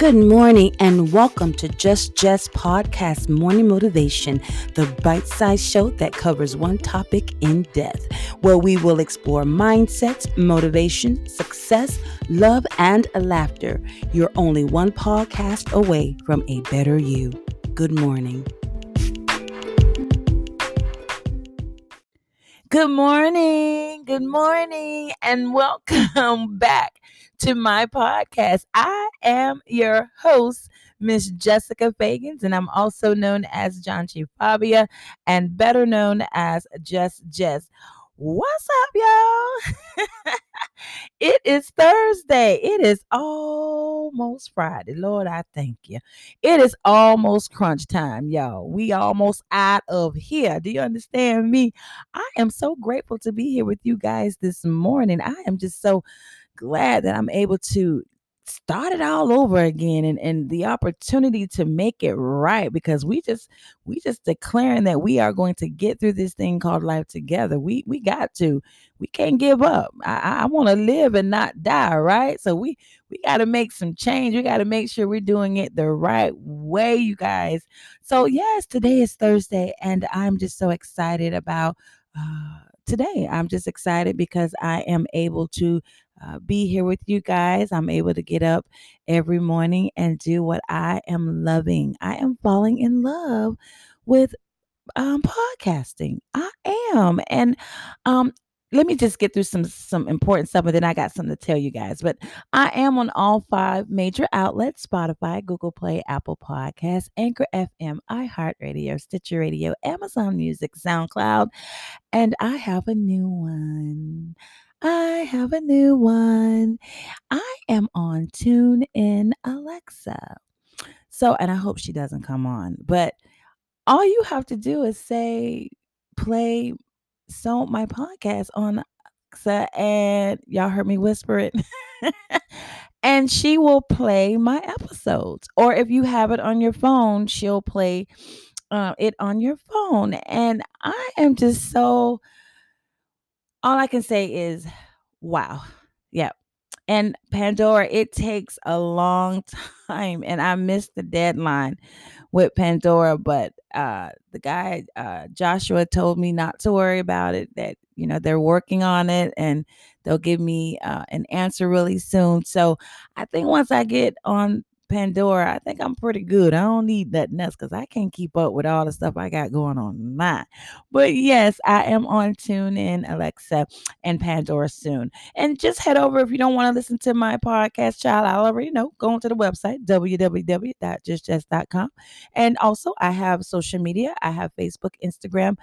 Good morning and welcome to Just Jess Podcast Morning Motivation, the bite sized show that covers one topic in depth, where we will explore mindsets, motivation, success, love, and laughter. You're only one podcast away from a better you. Good morning. Good morning. Good morning and welcome back to my podcast. I am your host, Miss Jessica Fagins, and I'm also known as John G. Fabia and better known as Just Jess. What's up, y'all? it is Thursday. It is almost Friday. Lord, I thank you. It is almost crunch time, y'all. We almost out of here. Do you understand me? I am so grateful to be here with you guys this morning. I am just so glad that I'm able to start it all over again and, and the opportunity to make it right because we just we just declaring that we are going to get through this thing called life together. We we got to. We can't give up. I, I want to live and not die right? So we we got to make some change. We got to make sure we're doing it the right way you guys. So yes today is thursday and i'm just so excited about uh today. I'm just excited because i am able to uh, be here with you guys. I'm able to get up every morning and do what I am loving. I am falling in love with um, podcasting. I am. And um, let me just get through some some important stuff and then i got something to tell you guys but i am on all five major outlets spotify google play apple Podcasts, anchor fm iheartradio stitcher radio amazon music soundcloud and i have a new one I have a new one. I am on Tune in Alexa. So, and I hope she doesn't come on, but all you have to do is say, play so my podcast on Alexa, and y'all heard me whisper it. and she will play my episodes. Or if you have it on your phone, she'll play uh, it on your phone. And I am just so all I can say is, wow. Yeah. And Pandora, it takes a long time, and I missed the deadline with Pandora, but uh, the guy uh, Joshua told me not to worry about it. That you know they're working on it, and they'll give me uh, an answer really soon. So I think once I get on Pandora, I think I'm pretty good. I don't need that else because I can't keep up with all the stuff I got going on mine. But yes, I am on TuneIn, Alexa, and Pandora soon. And just head over if you don't want to listen to my podcast, child. I already know. Go on to the website, www.justjess.com. And also, I have social media. I have Facebook, Instagram,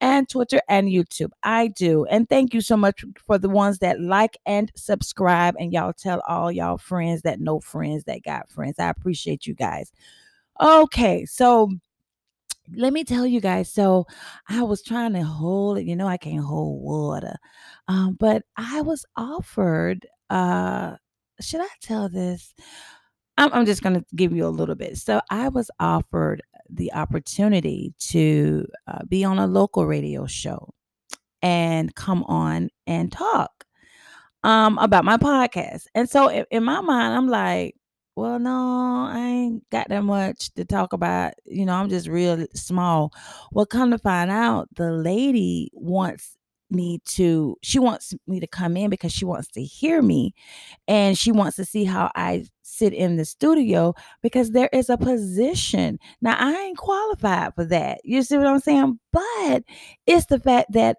and Twitter and YouTube. I do. And thank you so much for the ones that like and subscribe. And y'all tell all y'all friends that know friends that got friends. I appreciate you guys. Okay, so let me tell you guys. So I was trying to hold it. You know, I can't hold water. Um, but I was offered, uh, should I tell this? I'm, I'm just going to give you a little bit. So I was offered the opportunity to uh, be on a local radio show and come on and talk um, about my podcast. And so in, in my mind, I'm like, well, no, I ain't got that much to talk about. You know, I'm just real small. Well, come to find out, the lady wants me to she wants me to come in because she wants to hear me and she wants to see how I sit in the studio because there is a position. Now I ain't qualified for that. You see what I'm saying? But it's the fact that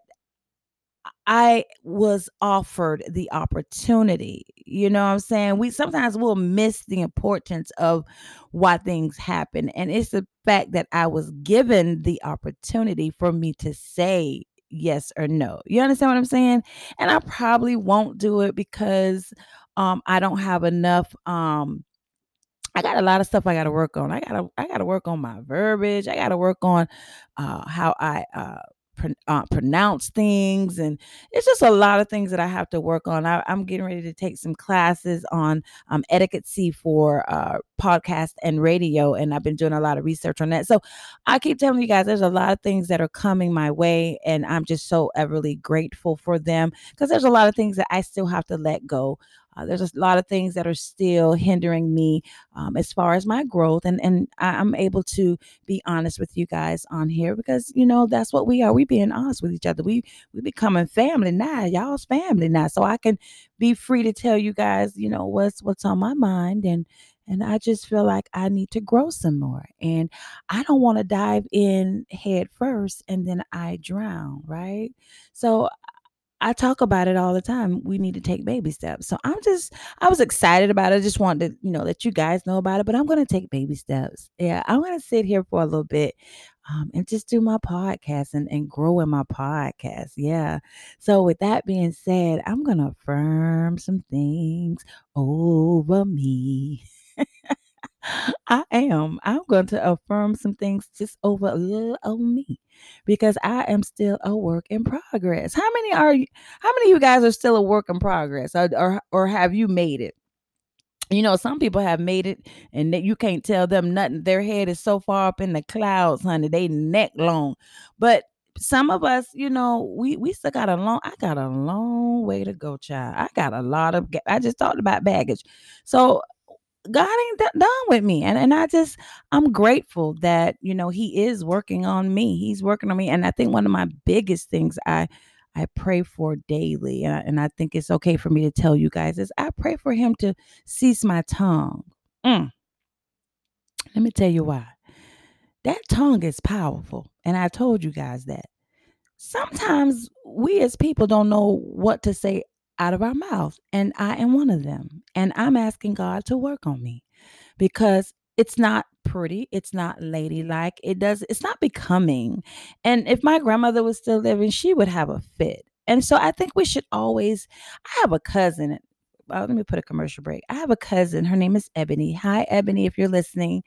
I was offered the opportunity. You know what I'm saying? We sometimes will miss the importance of why things happen. And it's the fact that I was given the opportunity for me to say yes or no. You understand what I'm saying? And I probably won't do it because um I don't have enough um I got a lot of stuff I got to work on. I got to I got to work on my verbiage. I got to work on uh how I uh uh, pronounce things and it's just a lot of things that i have to work on. I, am getting ready to take some classes on um, etiquette for uh, podcast and radio and i've been doing a lot of research on that. So i keep telling you guys there's a lot of things that are coming my way and i'm just so everly grateful for them because there's a lot of things that i still have to let go Uh, there's a lot of things that are still hindering me um, as far as my growth, and and I'm able to be honest with you guys on here because you know that's what we are. We being honest with each other. We we becoming family now. Y'all's family now, so I can be free to tell you guys, you know, what's what's on my mind and and I just feel like I need to grow some more. And I don't want to dive in head first and then I drown, right? So I talk about it all the time. We need to take baby steps. So I'm just, I was excited about it. I just wanted to, you know, let you guys know about it, but I'm going to take baby steps. Yeah. I'm going to sit here for a little bit um, and just do my podcast and, and grow in my podcast. Yeah. So with that being said, I'm going to affirm some things over me. I am. I'm going to affirm some things just over a little on me because I am still a work in progress. How many are you? How many of you guys are still a work in progress or, or, or have you made it? You know, some people have made it and you can't tell them nothing. Their head is so far up in the clouds, honey. They neck long. But some of us, you know, we we still got a long. I got a long way to go, child. I got a lot of. I just talked about baggage, so God ain't d- done with me. And and I just I'm grateful that, you know, he is working on me. He's working on me. And I think one of my biggest things I I pray for daily, and I, and I think it's okay for me to tell you guys is I pray for him to cease my tongue. Mm. Let me tell you why. That tongue is powerful, and I told you guys that. Sometimes we as people don't know what to say out of our mouth. And I am one of them. And I'm asking God to work on me because it's not pretty it's not ladylike it does it's not becoming and if my grandmother was still living she would have a fit and so i think we should always i have a cousin well, let me put a commercial break i have a cousin her name is ebony hi ebony if you're listening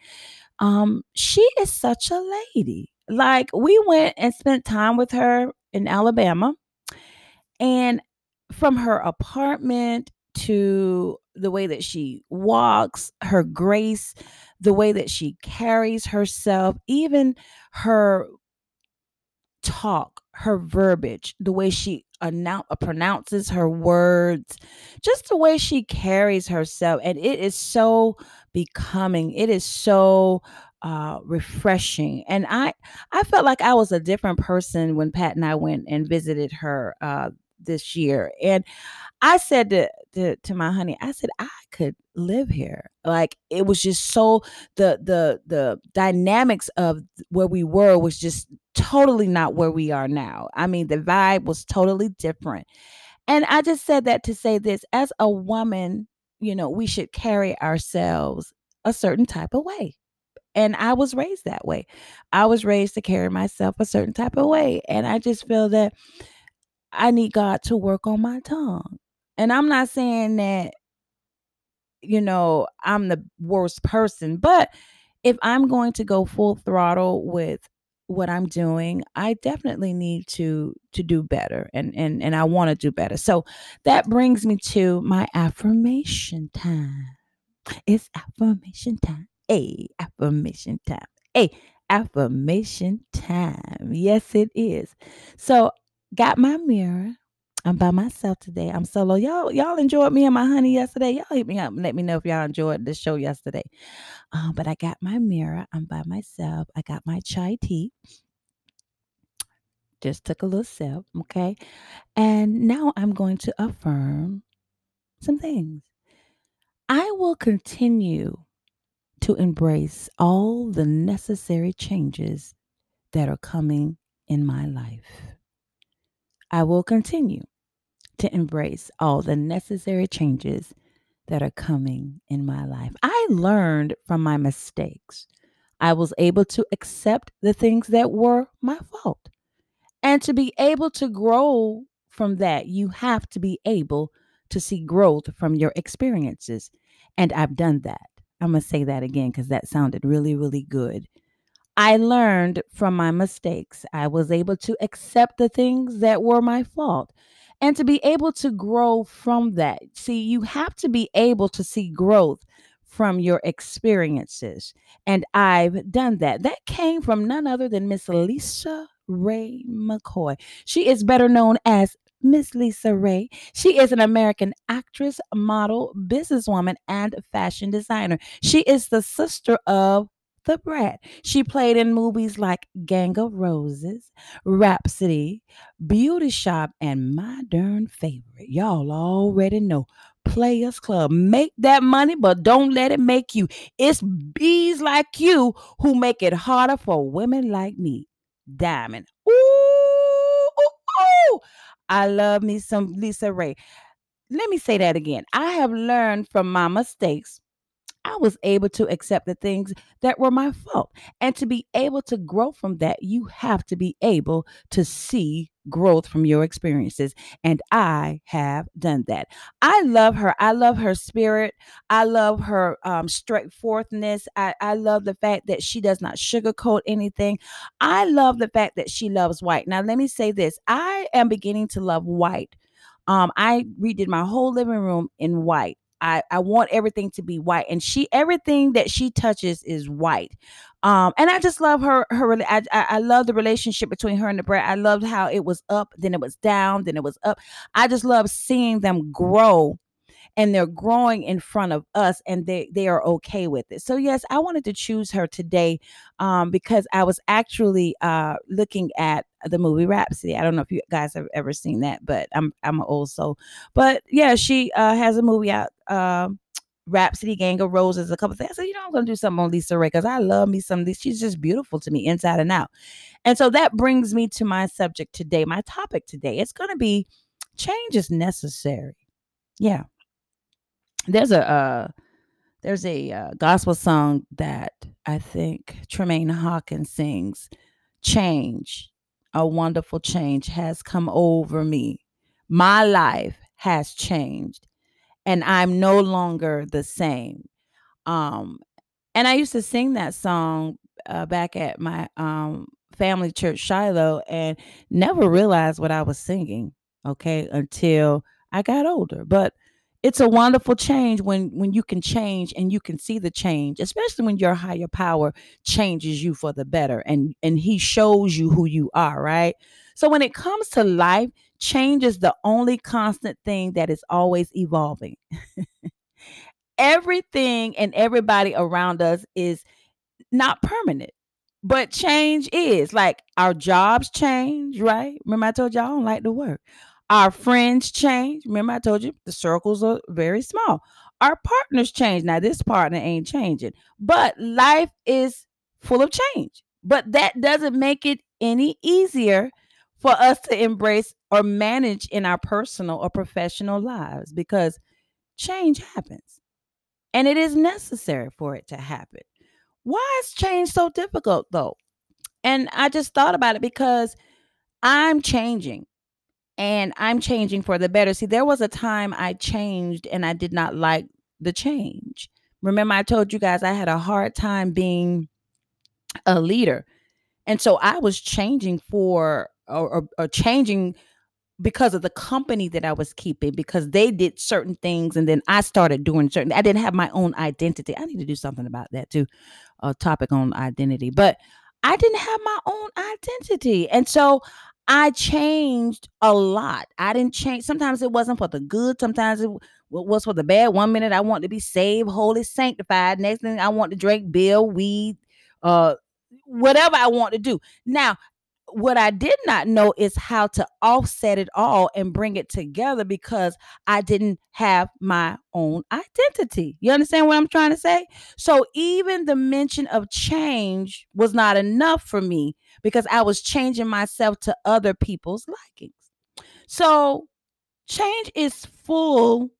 um she is such a lady like we went and spent time with her in alabama and from her apartment to the way that she walks, her grace, the way that she carries herself, even her talk, her verbiage, the way she announce, pronounces her words, just the way she carries herself. And it is so becoming. It is so uh refreshing and i i felt like i was a different person when pat and i went and visited her uh this year. And I said to, to, to my honey, I said, I could live here. Like it was just so the the the dynamics of where we were was just totally not where we are now. I mean, the vibe was totally different. And I just said that to say this as a woman, you know, we should carry ourselves a certain type of way. And I was raised that way. I was raised to carry myself a certain type of way. And I just feel that I need God to work on my tongue. And I'm not saying that, you know, I'm the worst person, but if I'm going to go full throttle with what I'm doing, I definitely need to to do better and and and I want to do better. So that brings me to my affirmation time. It's affirmation time. A affirmation time. A affirmation time. Yes, it is. So got my mirror. I'm by myself today. I'm solo. Y'all, y'all enjoyed me and my honey yesterday. Y'all hit me up and let me know if y'all enjoyed the show yesterday. Um, but I got my mirror. I'm by myself. I got my chai tea. Just took a little sip. Okay. And now I'm going to affirm some things. I will continue to embrace all the necessary changes that are coming in my life. I will continue to embrace all the necessary changes that are coming in my life. I learned from my mistakes. I was able to accept the things that were my fault. And to be able to grow from that, you have to be able to see growth from your experiences. And I've done that. I'm going to say that again because that sounded really, really good. I learned from my mistakes. I was able to accept the things that were my fault and to be able to grow from that. See, you have to be able to see growth from your experiences. And I've done that. That came from none other than Miss Alicia Ray McCoy. She is better known as Miss LisaRaye. She is an American actress, model, businesswoman, and fashion designer. She is the sister of Da Brat. She played in movies like Gang of Roses, Rhapsody, Beauty Shop, and my darn favorite, y'all already know, Players Club. Make that money, but don't let it make you. It's bees like you who make it harder for women like me. Diamond. Ooh, ooh, ooh. I love me some LisaRaye. Let me say that again. I have learned from my mistakes I was able to accept the things that were my fault. And to be able to grow from that, you have to be able to see growth from your experiences. And I have done that. I love her. I love her spirit. I love her um, straightforwardness. I, I love the fact that she does not sugarcoat anything. I love the fact that she loves white. Now, let me say this I am beginning to love white. Um, I redid my whole living room in white. I, I want everything to be white and she everything that she touches is white. Um and i just love her her I, I love the relationship between her and Da Brat. I loved how it was up then it was down then it was up. I just love seeing them grow and they're growing in front of us and they they are okay with it so yes i wanted to choose her today um, because i was actually uh, looking at the movie rhapsody i don't know if you guys have ever seen that but i'm i'm an old soul but yeah she uh, has a movie out uh, Rhapsody, Gang of Roses, a couple things. I said, you know, I'm gonna do something on LisaRaye because I love me some of these. She's just beautiful to me inside and out. And so that brings me to my subject today, my topic today. It's gonna be change is necessary. Yeah, there's a uh, there's a uh, gospel song that I think Tramaine Hawkins sings. Change, a wonderful change has come over me. My life has changed, and I'm no longer the same. Um, and I used to sing that song uh, back at my um, family church Shiloh, and never realized what I was singing. Okay, until I got older, but it's a wonderful change when when you can change and you can see the change especially when your higher power changes you for the better and and he shows you who you are right? So when it comes to life change is the only constant thing that is always evolving. Everything and everybody around us is not permanent but change is. Like our jobs change right? Remember i told y'all i don't like to work our friends change. Remember, I told you the circles are very small. Our partners change. Now, this partner ain't changing, but life is full of change. But that doesn't make it any easier for us to embrace or manage in our personal or professional lives because change happens and it is necessary for it to happen. Why is change so difficult though? And I just thought about it because I'm changing and I'm changing for the better. See, there was a time I changed and I did not like the change. Remember, I told you guys I had a hard time being a leader. And so I was changing for or, or, or changing because of the company that I was keeping because they did certain things and then I started doing certain I didn't have my own identity. I need to do something about that too. A topic on identity. But I didn't have my own identity. And so I changed a lot. I didn't change. Sometimes it wasn't for the good. Sometimes it was for the bad. One minute I want to be saved, holy, sanctified. Next thing I want to drink beer, weed, uh, whatever I want to do. Now, what I did not know is how to offset it all and bring it together because I didn't have my own identity. You understand what I'm trying to say? So even the mention of change was not enough for me because I was changing myself to other people's likings. So change is full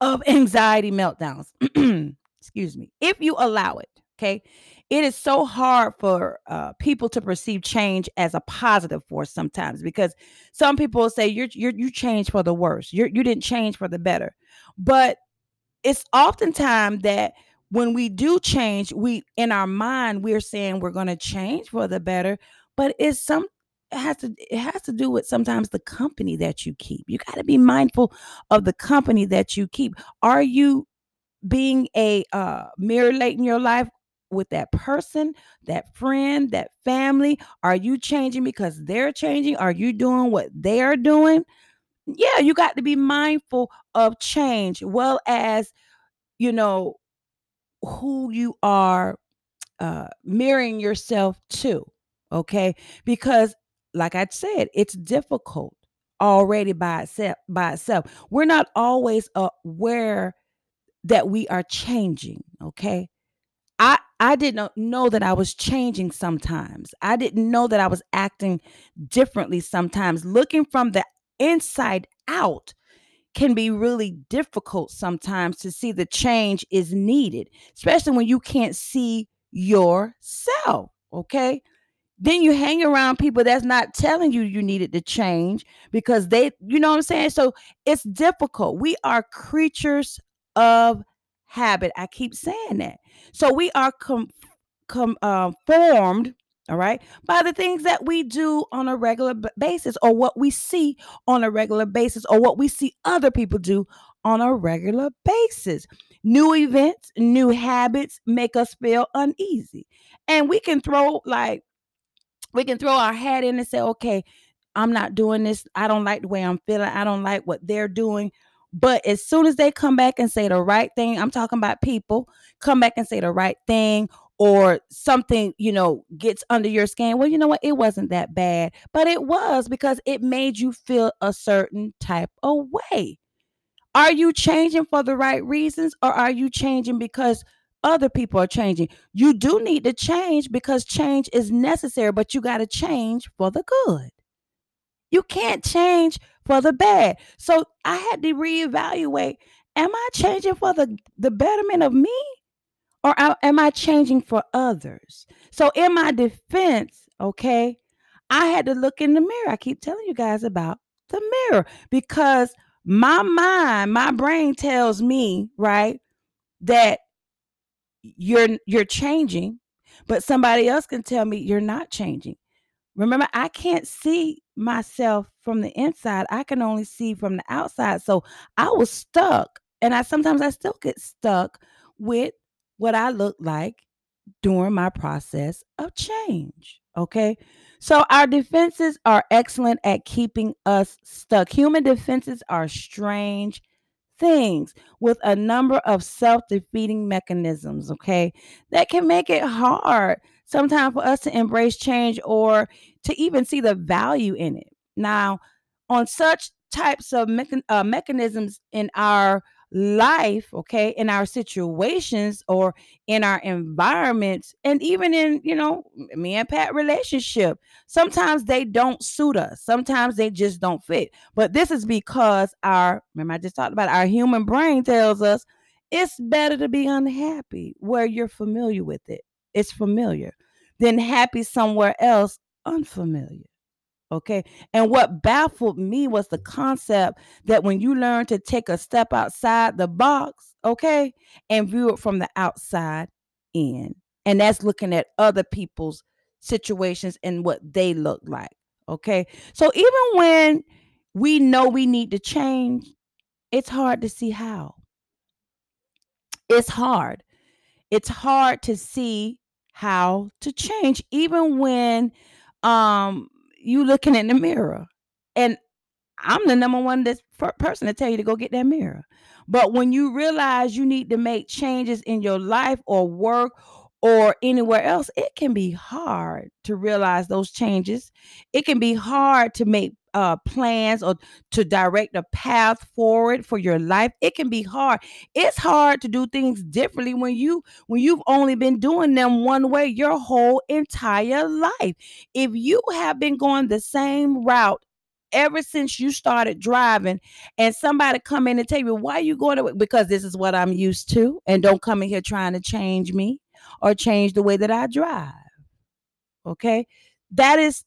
of anxiety meltdowns. Excuse me. If you allow it, okay? it is so hard for uh, people to perceive change as a positive force sometimes because some people say you're, you're you change for the worse you're, you didn't change for the better but it's oftentimes that when we do change we in our mind we're saying we're going to change for the better but it's some it has to it has to do with sometimes the company that you keep you got to be mindful of the company that you keep are you being a uh mirror late in your life with that person, that friend, that family? Are you changing because they're changing? Are you doing what they're doing? Yeah, you got to be mindful of change, well as, you know, who you are uh, mirroring yourself to. Okay. Because, like I said, it's difficult already by itself by itself. We're not always aware that we are changing, okay? I I didn't know that I was changing sometimes. I didn't know that I was acting differently sometimes. Looking from the inside out can be really difficult sometimes to see the change is needed, especially when you can't see yourself, okay? then you hang around people that's not telling you you needed to change because they you know what i'm saying? So it's difficult. We are creatures of habit. I keep saying that. So we are com, com uh, formed all right by the things that we do on a regular basis or what we see on a regular basis or what we see other people do on a regular basis new events new habits make us feel uneasy and we can throw like we can throw our hat in and say, okay, I'm not doing this. I don't like the way I'm feeling. I don't like what they're doing. But as soon as they come back and say the right thing, I'm talking about people, come back and say the right thing or something, you know, gets under your skin. Well, you know what? It wasn't that bad, but it was because it made you feel a certain type of way. Are you changing for the right reasons or are you changing because other people are changing. You do need to change because change is necessary, but you got to change for the good. You can't change for the bad. So I had to reevaluate am I changing for the, the betterment of me or am I changing for others? So, in my defense, okay, I had to look in the mirror. I keep telling you guys about the mirror because my mind, my brain tells me, right, that you're you're changing but somebody else can tell me you're not changing remember i can't see myself from the inside i can only see from the outside so i was stuck and i sometimes i still get stuck with what i look like during my process of change okay? So our defenses are excellent at keeping us stuck. Human defenses are strange things with a number of self defeating mechanisms, okay, that can make it hard sometimes for us to embrace change or to even see the value in it. Now, on such types of uh, mechanisms in our life, okay, in our situations or in our environments, and even in, you know, me and Pat relationship, sometimes they don't suit us. Sometimes they just don't fit. But this is because our, remember, I just talked about it, our human brain tells us it's better to be unhappy where you're familiar with it. It's familiar than happy somewhere else unfamiliar. Okay. And what baffled me was the concept that when you learn to take a step outside the box, okay, and view it from the outside in, and that's looking at other people's situations and what they look like. Okay. So even when we know we need to change, it's hard to see how. It's hard. It's hard to see how to change, even when um you looking in the mirror. And I'm the number one this person to tell you to go get that mirror. But when you realize you need to make changes in your life or work or anywhere else, it can be hard to realize those changes. It can be hard to make uh, plans or to direct a path forward for your life it can be hard. It's hard to do things differently when you when you've only been doing them one way your whole entire life. If you have been going the same route ever since you started driving and somebody come in and tell you why are you going to because this is what i'm used to and don't come in here trying to change me or change the way that i drive okay? That is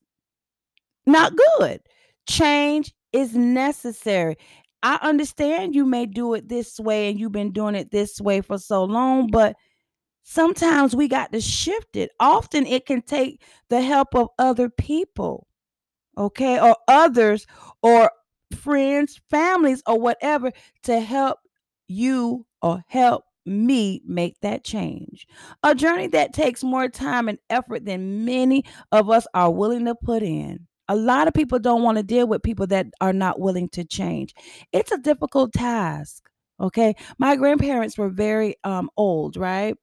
not good Change is necessary. I understand you may do it this way and you've been doing it this way for so long, but sometimes we got to shift it. Often it can take the help of other people, okay, or others, or friends, families, or whatever to help you or help me make that change. A journey that takes more time and effort than many of us are willing to put in. A lot of people don't want to deal with people that are not willing to change. It's a difficult task. Okay. My grandparents were very um, old, right?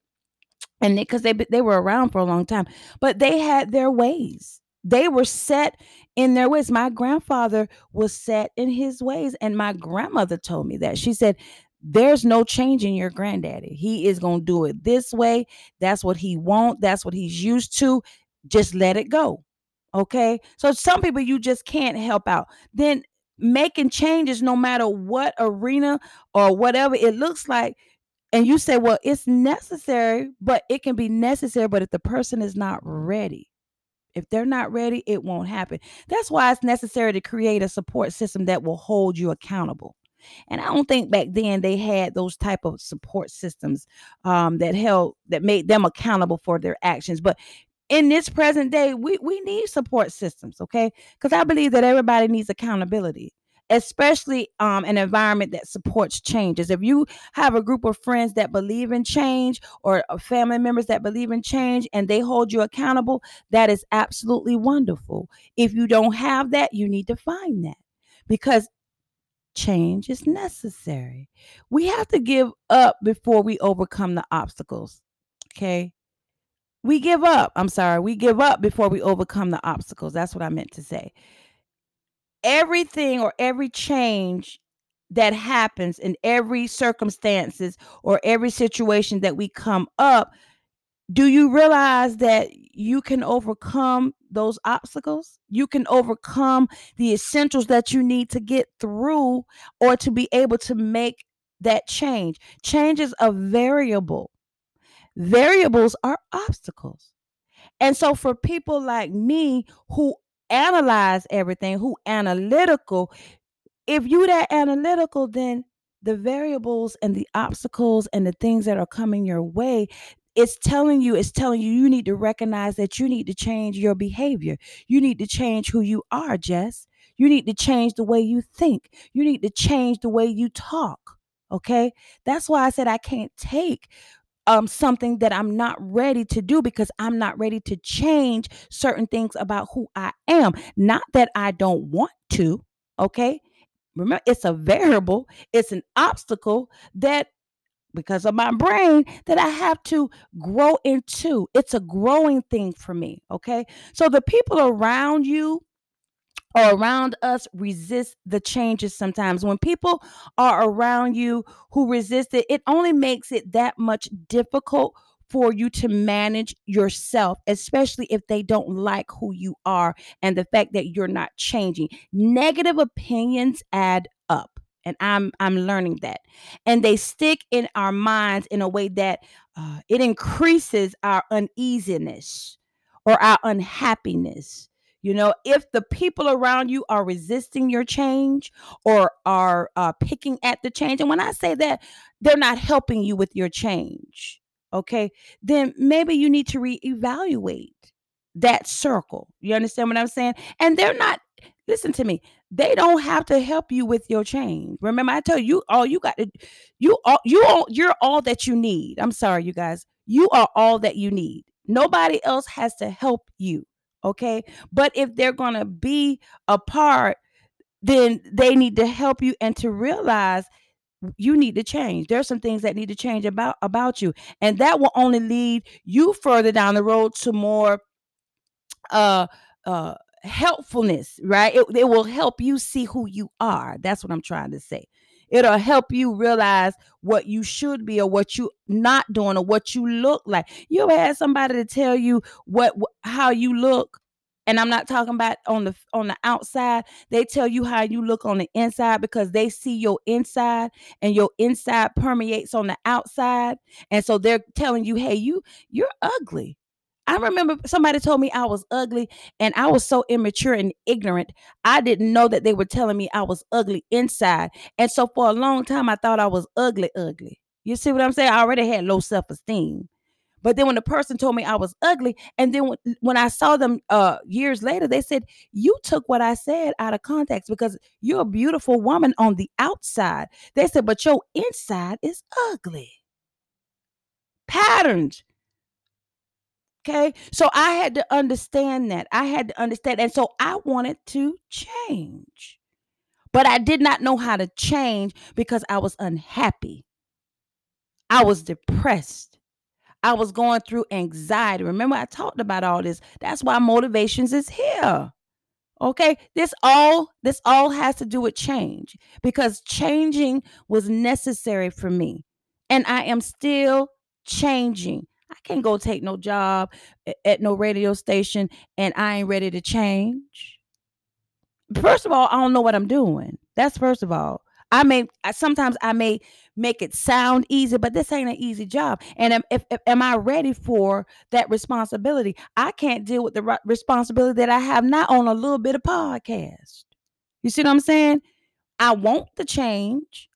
And because they, they, they were around for a long time, but they had their ways. They were set in their ways. My grandfather was set in his ways. And my grandmother told me that. She said, there's no changing your granddaddy. He is going to do it this way. That's what he wants. That's what he's used to. Just let it go. Okay. So some people you just can't help out. Then making changes, no matter what arena or whatever it looks like. And you say, well, it's necessary, but it can be necessary. But if the person is not ready, if they're not ready, it won't happen. That's why it's necessary to create a support system that will hold you accountable. And I don't think back then they had those type of support systems um, that held that made them accountable for their actions. But in this present day, we we need support systems, okay? Because I believe that everybody needs accountability especially um, an environment that supports changes. If you have a group of friends that believe in change or uh, family members that believe in change and they hold you accountable, that is absolutely wonderful. If you don't have that, you need to find that because change is necessary. We have to give up before we overcome the obstacles. Okay. We give up. I'm sorry. We give up before we overcome the obstacles. That's what I meant to say everything or every change that happens in every circumstances or every situation that we come up do you realize that you can overcome those obstacles you can overcome the essentials that you need to get through or to be able to make that change change is a variable variables are obstacles and so for people like me who analyze everything, who analytical. If you that analytical, then the variables and the obstacles and the things that are coming your way, it's telling you, it's telling you you need to recognize that you need to change your behavior. You need to change who you are, Jess. You need to change the way you think. You need to change the way you talk. Okay. That's why I said I can't take um, something that I'm not ready to do because I'm not ready to change certain things about who I am. Not that I don't want to, okay? Remember, it's a variable, it's an obstacle that because of my brain that I have to grow into. It's a growing thing for me, okay? So the people around you or around us resist the changes sometimes. When people are around you who resist it, it only makes it that much difficult for you to manage yourself, especially if they don't like who you are and the fact that you're not changing. Negative opinions add up. And I'm I'm learning that, and they stick in our minds in a way that uh, it increases our uneasiness or our unhappiness you know, if the people around you are resisting your change or are uh, picking at the change, and when I say that, they're not helping you with your change, okay, then maybe you need to reevaluate that circle. You understand what I'm saying? And they're not, listen to me, they don't have to help you with your change. Remember, I tell you, all you got to, you all, you all, you're all that you need. I'm sorry, you guys. You are all that you need. Nobody else has to help you. Okay. But if they're going to be a part, then they need to help you and to realize you need to change. There's some things that need to change about about you. And that will only lead you further down the road to more uh uh helpfulness, right? It, it will help you see who you are. That's what I'm trying to say. It'll help you realize what you should be or what you not doing or what you look like. You ever had somebody to tell you what how you look? And I'm not talking about on the on the outside. They tell you how you look on the inside because they see your inside and your inside permeates on the outside. And so they're telling you, "Hey, you you're ugly." I remember somebody told me I was ugly and I was so immature and ignorant. I didn't know that they were telling me I was ugly inside. And so for a long time, I thought I was ugly, ugly. You see what I'm saying? I already had low self esteem. But then when the person told me I was ugly, and then when, I saw them uh, years later, they said, You took what I said out of context because you're a beautiful woman on the outside. They said, But your inside is ugly. patterns. Okay. So I had to understand that. I had to understand. And so I wanted to change. But I did not know how to change because I was unhappy. I was depressed. I was going through anxiety. Remember, I talked about all this. That's why motivations is here. Okay, this all this all has to do with change because changing was necessary for me. And I am still changing. Can't go take no job at no radio station and I ain't ready to change. First of all, I don't know what I'm doing. That's first of all. I may sometimes I may make it sound easy, but this ain't an easy job. And am, if, if, am I ready for that responsibility? I can't deal with the responsibility that I have not on a little bit of podcast. You see what I'm saying? I want the change.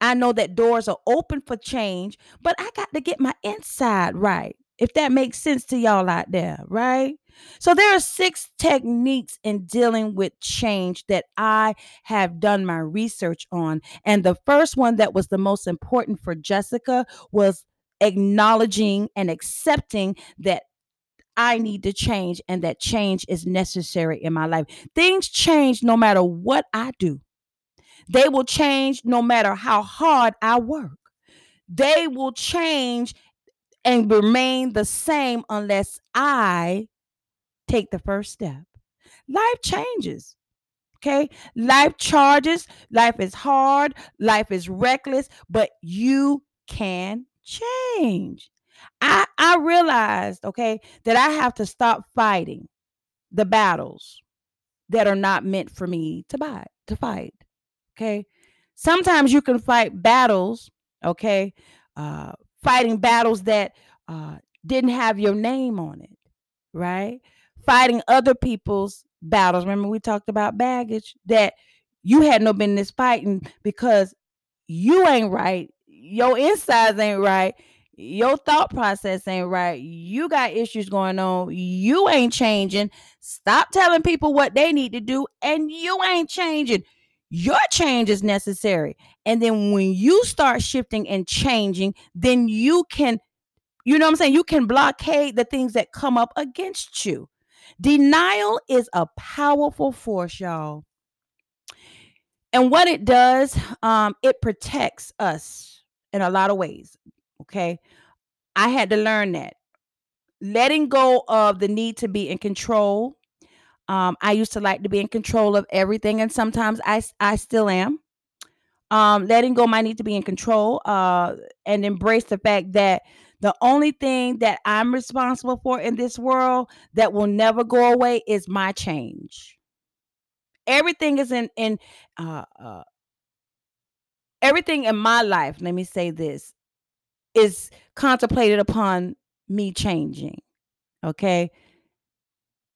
I know that doors are open for change, but I got to get my inside right. If that makes sense to y'all out there, right? So there are six techniques in dealing with change that I have done my research on. And the first one that was the most important for Jessica was acknowledging and accepting that I need to change and that change is necessary in my life. Things change no matter what I do. They will change no matter how hard I work. They will change and remain the same unless I take the first step. Life changes. Okay. Life charges. Life is hard. Life is reckless, but you can change. I, I realized, okay, that I have to stop fighting the battles that are not meant for me to buy, to fight. Okay. Sometimes you can fight battles, okay, uh, fighting battles that uh, didn't have your name on it, right? Fighting other people's battles. Remember, we talked about baggage that you had no business fighting because you ain't right, your insides ain't right, your thought process ain't right. You got issues going on. You ain't changing. Stop telling people what they need to do, and you ain't changing. Your change is necessary. And then when you start shifting and changing, then you can, you know what I'm saying? You can blockade the things that come up against you. Denial is a powerful force, y'all. And what it does, um, it protects us in a lot of ways. Okay. I had to learn that. Letting go of the need to be in control um, I used to like to be in control of everything, and sometimes I I still am. Um, letting go my need to be in control, uh, and embrace the fact that the only thing that I'm responsible for in this world that will never go away is my change. Everything is in in uh, uh, everything in my life. Let me say this is contemplated upon me changing. Okay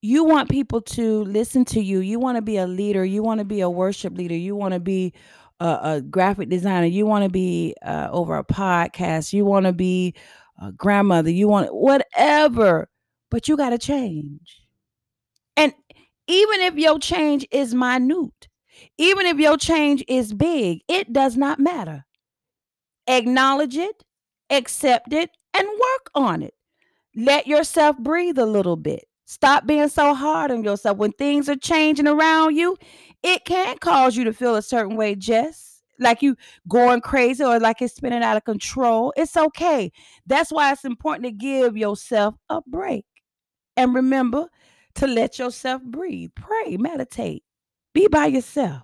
you want people to listen to you. You want to be a leader. You want to be a worship leader. You want to be a, a, graphic designer. You want to be uh, over a podcast. You want to be a grandmother. You want whatever, but you got to change. And even if your change is minute, even if your change is big, it does not matter. Acknowledge it, accept it, and work on it. Let yourself breathe a little bit Stop being so hard on yourself. When things are changing around you, it can cause you to feel a certain way, Jess. Like you going crazy or like it's spinning out of control. It's okay. That's why it's important to give yourself a break. And remember to let yourself breathe. Pray, meditate, be by yourself.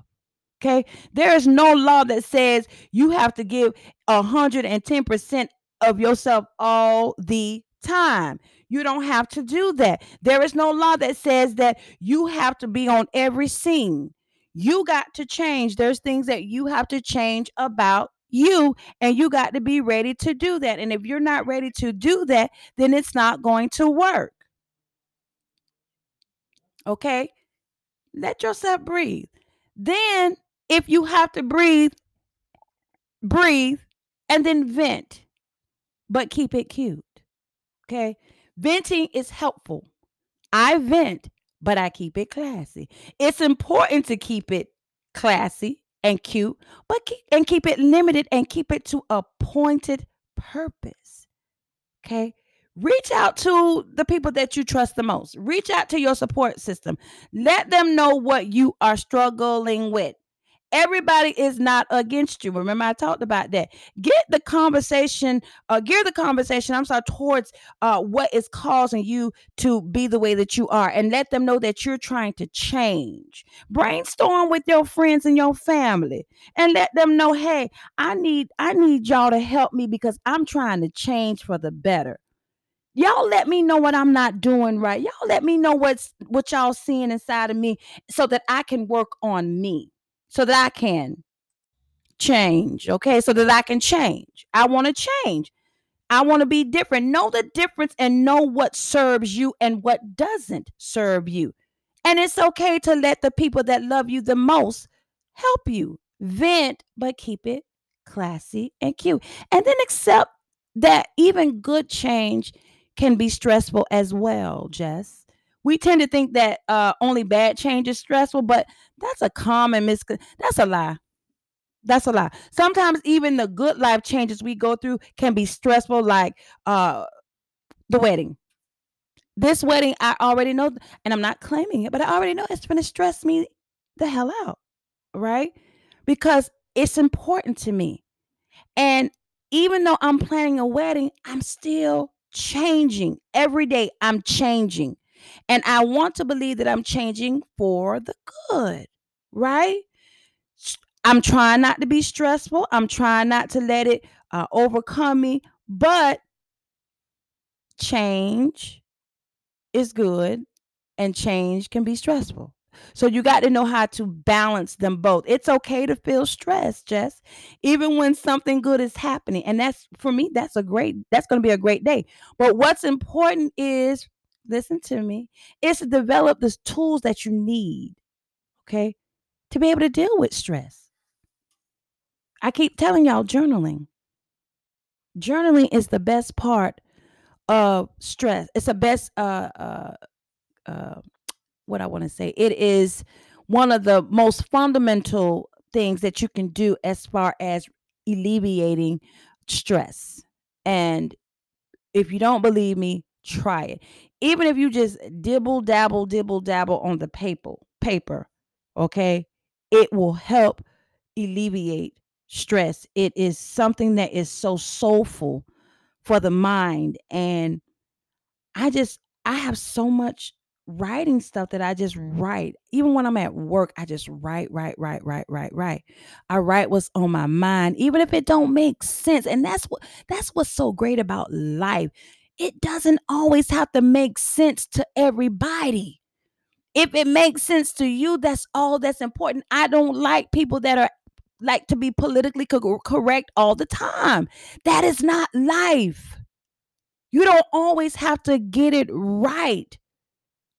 Okay. There is no law that says you have to give 110% of yourself all the time. You don't have to do that. There is no law that says that you have to be on every scene. You got to change. There's things that you have to change about you, and you got to be ready to do that. And if you're not ready to do that, then it's not going to work. Okay? Let yourself breathe. Then, if you have to breathe, breathe and then vent, but keep it cute. Okay? Venting is helpful. I vent, but I keep it classy. It's important to keep it classy and cute, but keep, and keep it limited and keep it to a pointed purpose. Okay. Reach out to the people that you trust the most. Reach out to your support system. Let them know what you are struggling with. Everybody is not against you. Remember, I talked about that. Get the conversation, uh, gear the conversation, I'm sorry, towards uh, what is causing you to be the way that you are and let them know that you're trying to change. Brainstorm with your friends and your family and let them know, hey, I need, I need y'all to help me because I'm trying to change for the better. Y'all let me know what I'm not doing right. Y'all let me know what's what y'all seeing inside of me so that I can work on me so that I can change, okay? So that I can change. I want to change. I want to be different. Know the difference and know what serves you and what doesn't serve you. And it's okay to let the people that love you the most help you. Vent, but keep it classy and cute. And then accept that even good change can be stressful as well, Jess we tend to think that uh, only bad change is stressful, but that's a common mis. That's a lie. That's a lie. Sometimes even the good life changes we go through can be stressful, like uh, the wedding. This wedding, I already know, and I'm not claiming it, but I already know it's going to stress me the hell out, right? Because it's important to me. And even though I'm planning a wedding, I'm still changing every day. I'm changing. And I want to believe that I'm changing for the good, right? I'm trying not to be stressful. I'm trying not to let it uh, overcome me, but change is good and change can be stressful. So you got to know how to balance them both. It's okay to feel stressed, Jess, even when something good is happening. And that's for me, that's a great, that's going to be a great day. But what's important is listen to me, is to develop the tools that you need, okay, to be able to deal with stress. I keep telling y'all journaling. Journaling is the best part of stress. It's the best uh uh uh what I want to say. It is one of the most fundamental things that you can do as far as alleviating stress. And if you don't believe me, try it even if you just dibble dabble dibble dabble on the paper paper okay it will help alleviate stress. It is something that is so soulful for the mind and i just i have so much writing stuff that i just write. Even when i'm at work i just write write write write write write. I write what's on my mind even if it don't make sense and that's what that's what's so great about life it doesn't always have to make sense to everybody. If it makes sense to you, that's all that's important. I don't like people that are like to be politically co- correct all the time. That is not life. You don't always have to get it right.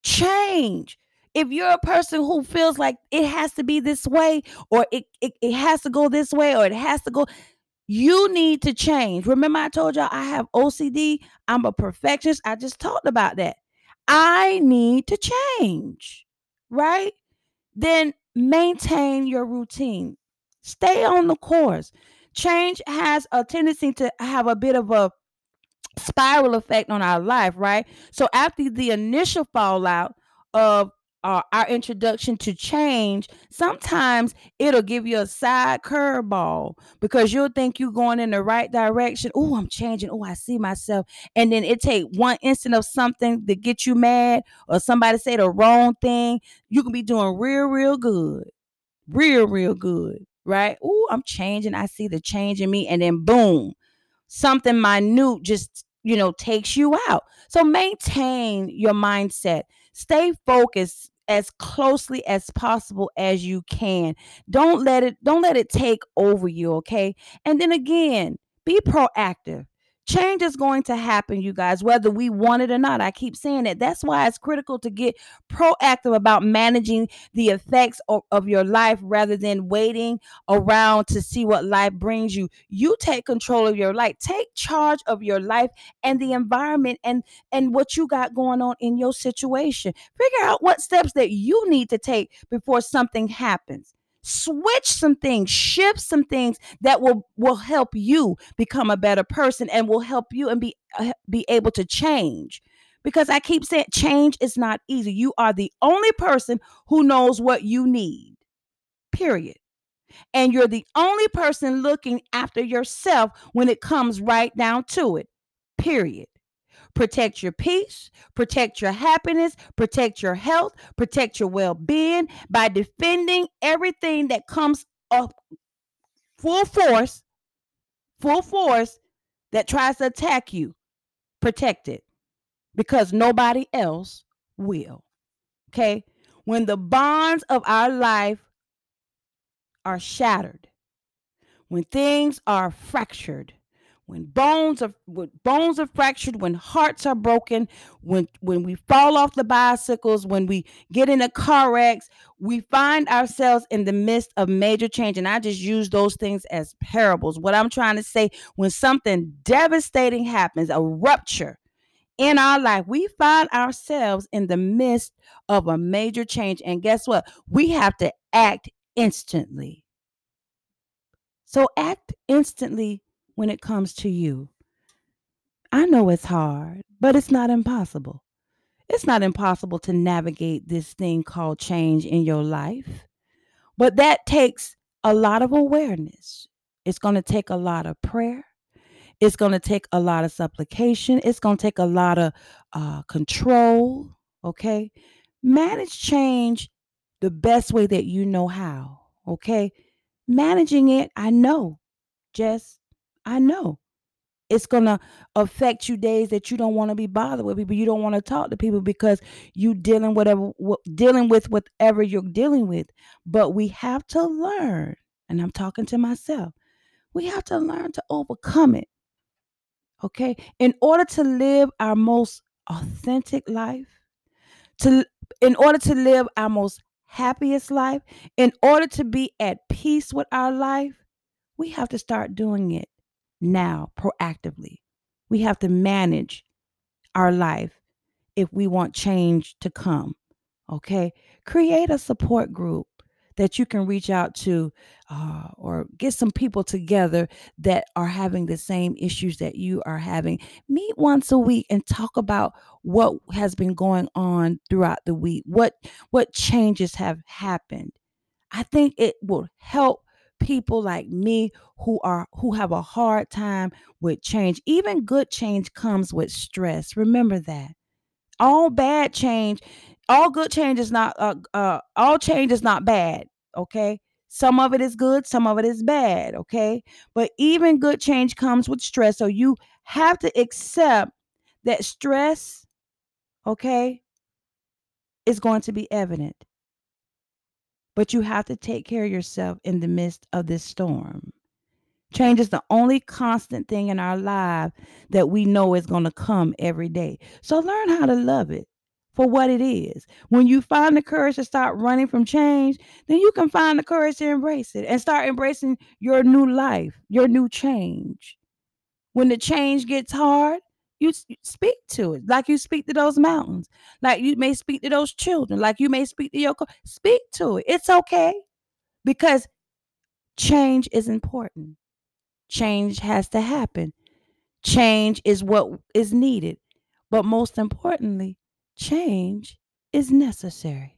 Change. If you're a person who feels like it has to be this way, or it, it, it has to go this way, or it has to go, you need to change. Remember, I told y'all I have OCD. I'm a perfectionist. I just talked about that. I need to change, right? Then maintain your routine. Stay on the course. Change has a tendency to have a bit of a spiral effect on our life, right? So after the initial fallout of uh, our introduction to change, sometimes it'll give you a side curveball because you'll think you're going in the right direction. Oh, I'm changing. Oh, I see myself. And then it take one instant of something to get you mad or somebody say the wrong thing. You can be doing real, real good. Real, real good. Right? Oh, I'm changing. I see the change in me. And then boom, something minute just, you know, takes you out. So maintain your mindset stay focused as closely as possible as you can. Don't let it don't let it take over you okay? And then again be proactive Change is going to happen, you guys, whether we want it or not. I keep saying that. That's why it's critical to get proactive about managing the effects of, of, your life rather than waiting around to see what life brings you. You take control of your life. Take charge of your life and the environment and and what you got going on in your situation. Figure out what steps that you need to take before something happens. Switch some things, shift some things that will will help you become a better person and will help you and be uh, be able to change. Because I keep saying change is not easy. You are the only person who knows what you need. Period. And you're the only person looking after yourself when it comes right down to it. Period. Protect your peace, protect your happiness, protect your health, protect your well being by defending everything that comes up full force, full force that tries to attack you. Protect it because nobody else will. Okay? When the bonds of our life are shattered, when things are fractured, when bones are when bones are fractured when hearts are broken when when we fall off the bicycles when we get in a car wrecks we find ourselves in the midst of major change. And i just use those things as parables. What i'm trying to say when something devastating happens a rupture in our life we find ourselves in the midst of a major change. And guess what? We have to act instantly. So act instantly when it comes to you. I know it's hard, but it's not impossible. It's not impossible to navigate this thing called change in your life, but that takes a lot of awareness. It's going to take a lot of prayer. It's going to take a lot of supplication. It's going to take a lot of uh, control. Okay. Manage change the best way that you know how. Okay. Managing it, I know. Just I know it's gonna affect you days that you don't want to be bothered with people. You don't want to talk to people because you dealing whatever dealing with whatever you're dealing with. But we have to learn, and I'm talking to myself. We have to learn to overcome it. Okay, in order to live our most authentic life, to in order to live our most happiest life, in order to be at peace with our life, we have to start doing it now proactively. We have to manage our life if we want change to come. Okay. Create a support group that you can reach out to uh, or get some people together that are having the same issues that you are having. Meet once a week and talk about what has been going on throughout the week. What what changes have happened. I think it will help people like me who are who have a hard time with change. Even good change comes with stress. Remember that. All bad change all good change is not uh, uh all change is not bad okay? Some of it is good some of it is bad okay? But even good change comes with stress. So you have to accept that stress okay is going to be evident but you have to take care of yourself in the midst of this storm. Change is the only constant thing in our life that we know is going to come every day. So learn how to love it for what it is. When you find the courage to start running from change, then you can find the courage to embrace it and start embracing your new life, your new change. When the change gets hard, you speak to it like you speak to those mountains, like you may speak to those children, like you may speak to your co- speak to it. It's okay because change is important. Change has to happen. Change is what is needed. But most importantly, change is necessary.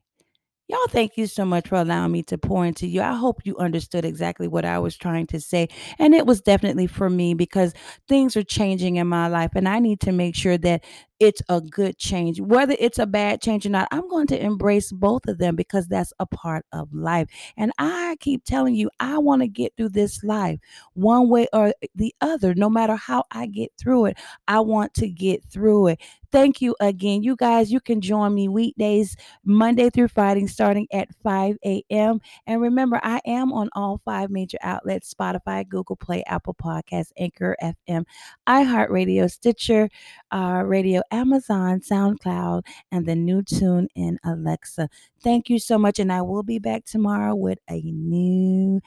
Y'all, thank you so much for allowing me to pour into you. I hope you understood exactly what I was trying to say. And it was definitely for me because things are changing in my life, and I need to make sure that it's a good change. Whether it's a bad change or not, I'm going to embrace both of them because that's a part of life. And I keep telling you, I want to get through this life one way or the other, no matter how I get through it. I want to get through it. Thank you again. You guys, you can join me weekdays, Monday through Friday, starting at 5 a.m. And remember, I am on all five major outlets Spotify, Google Play, Apple Podcasts, Anchor FM, iHeartRadio, Stitcher, uh, Radio, Amazon, SoundCloud, and the new TuneIn Alexa. Thank you so much. And I will be back tomorrow with a new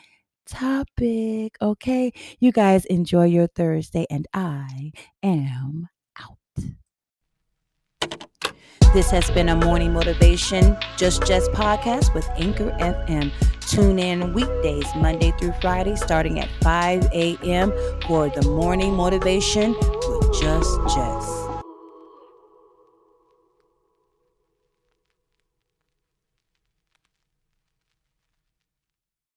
topic. Okay. You guys enjoy your Thursday, and I am out. This has been a morning motivation, Just Jess podcast with Anchor FM. Tune in weekdays, Monday through Friday, starting at 5 a.m. for the morning motivation with Just Jess.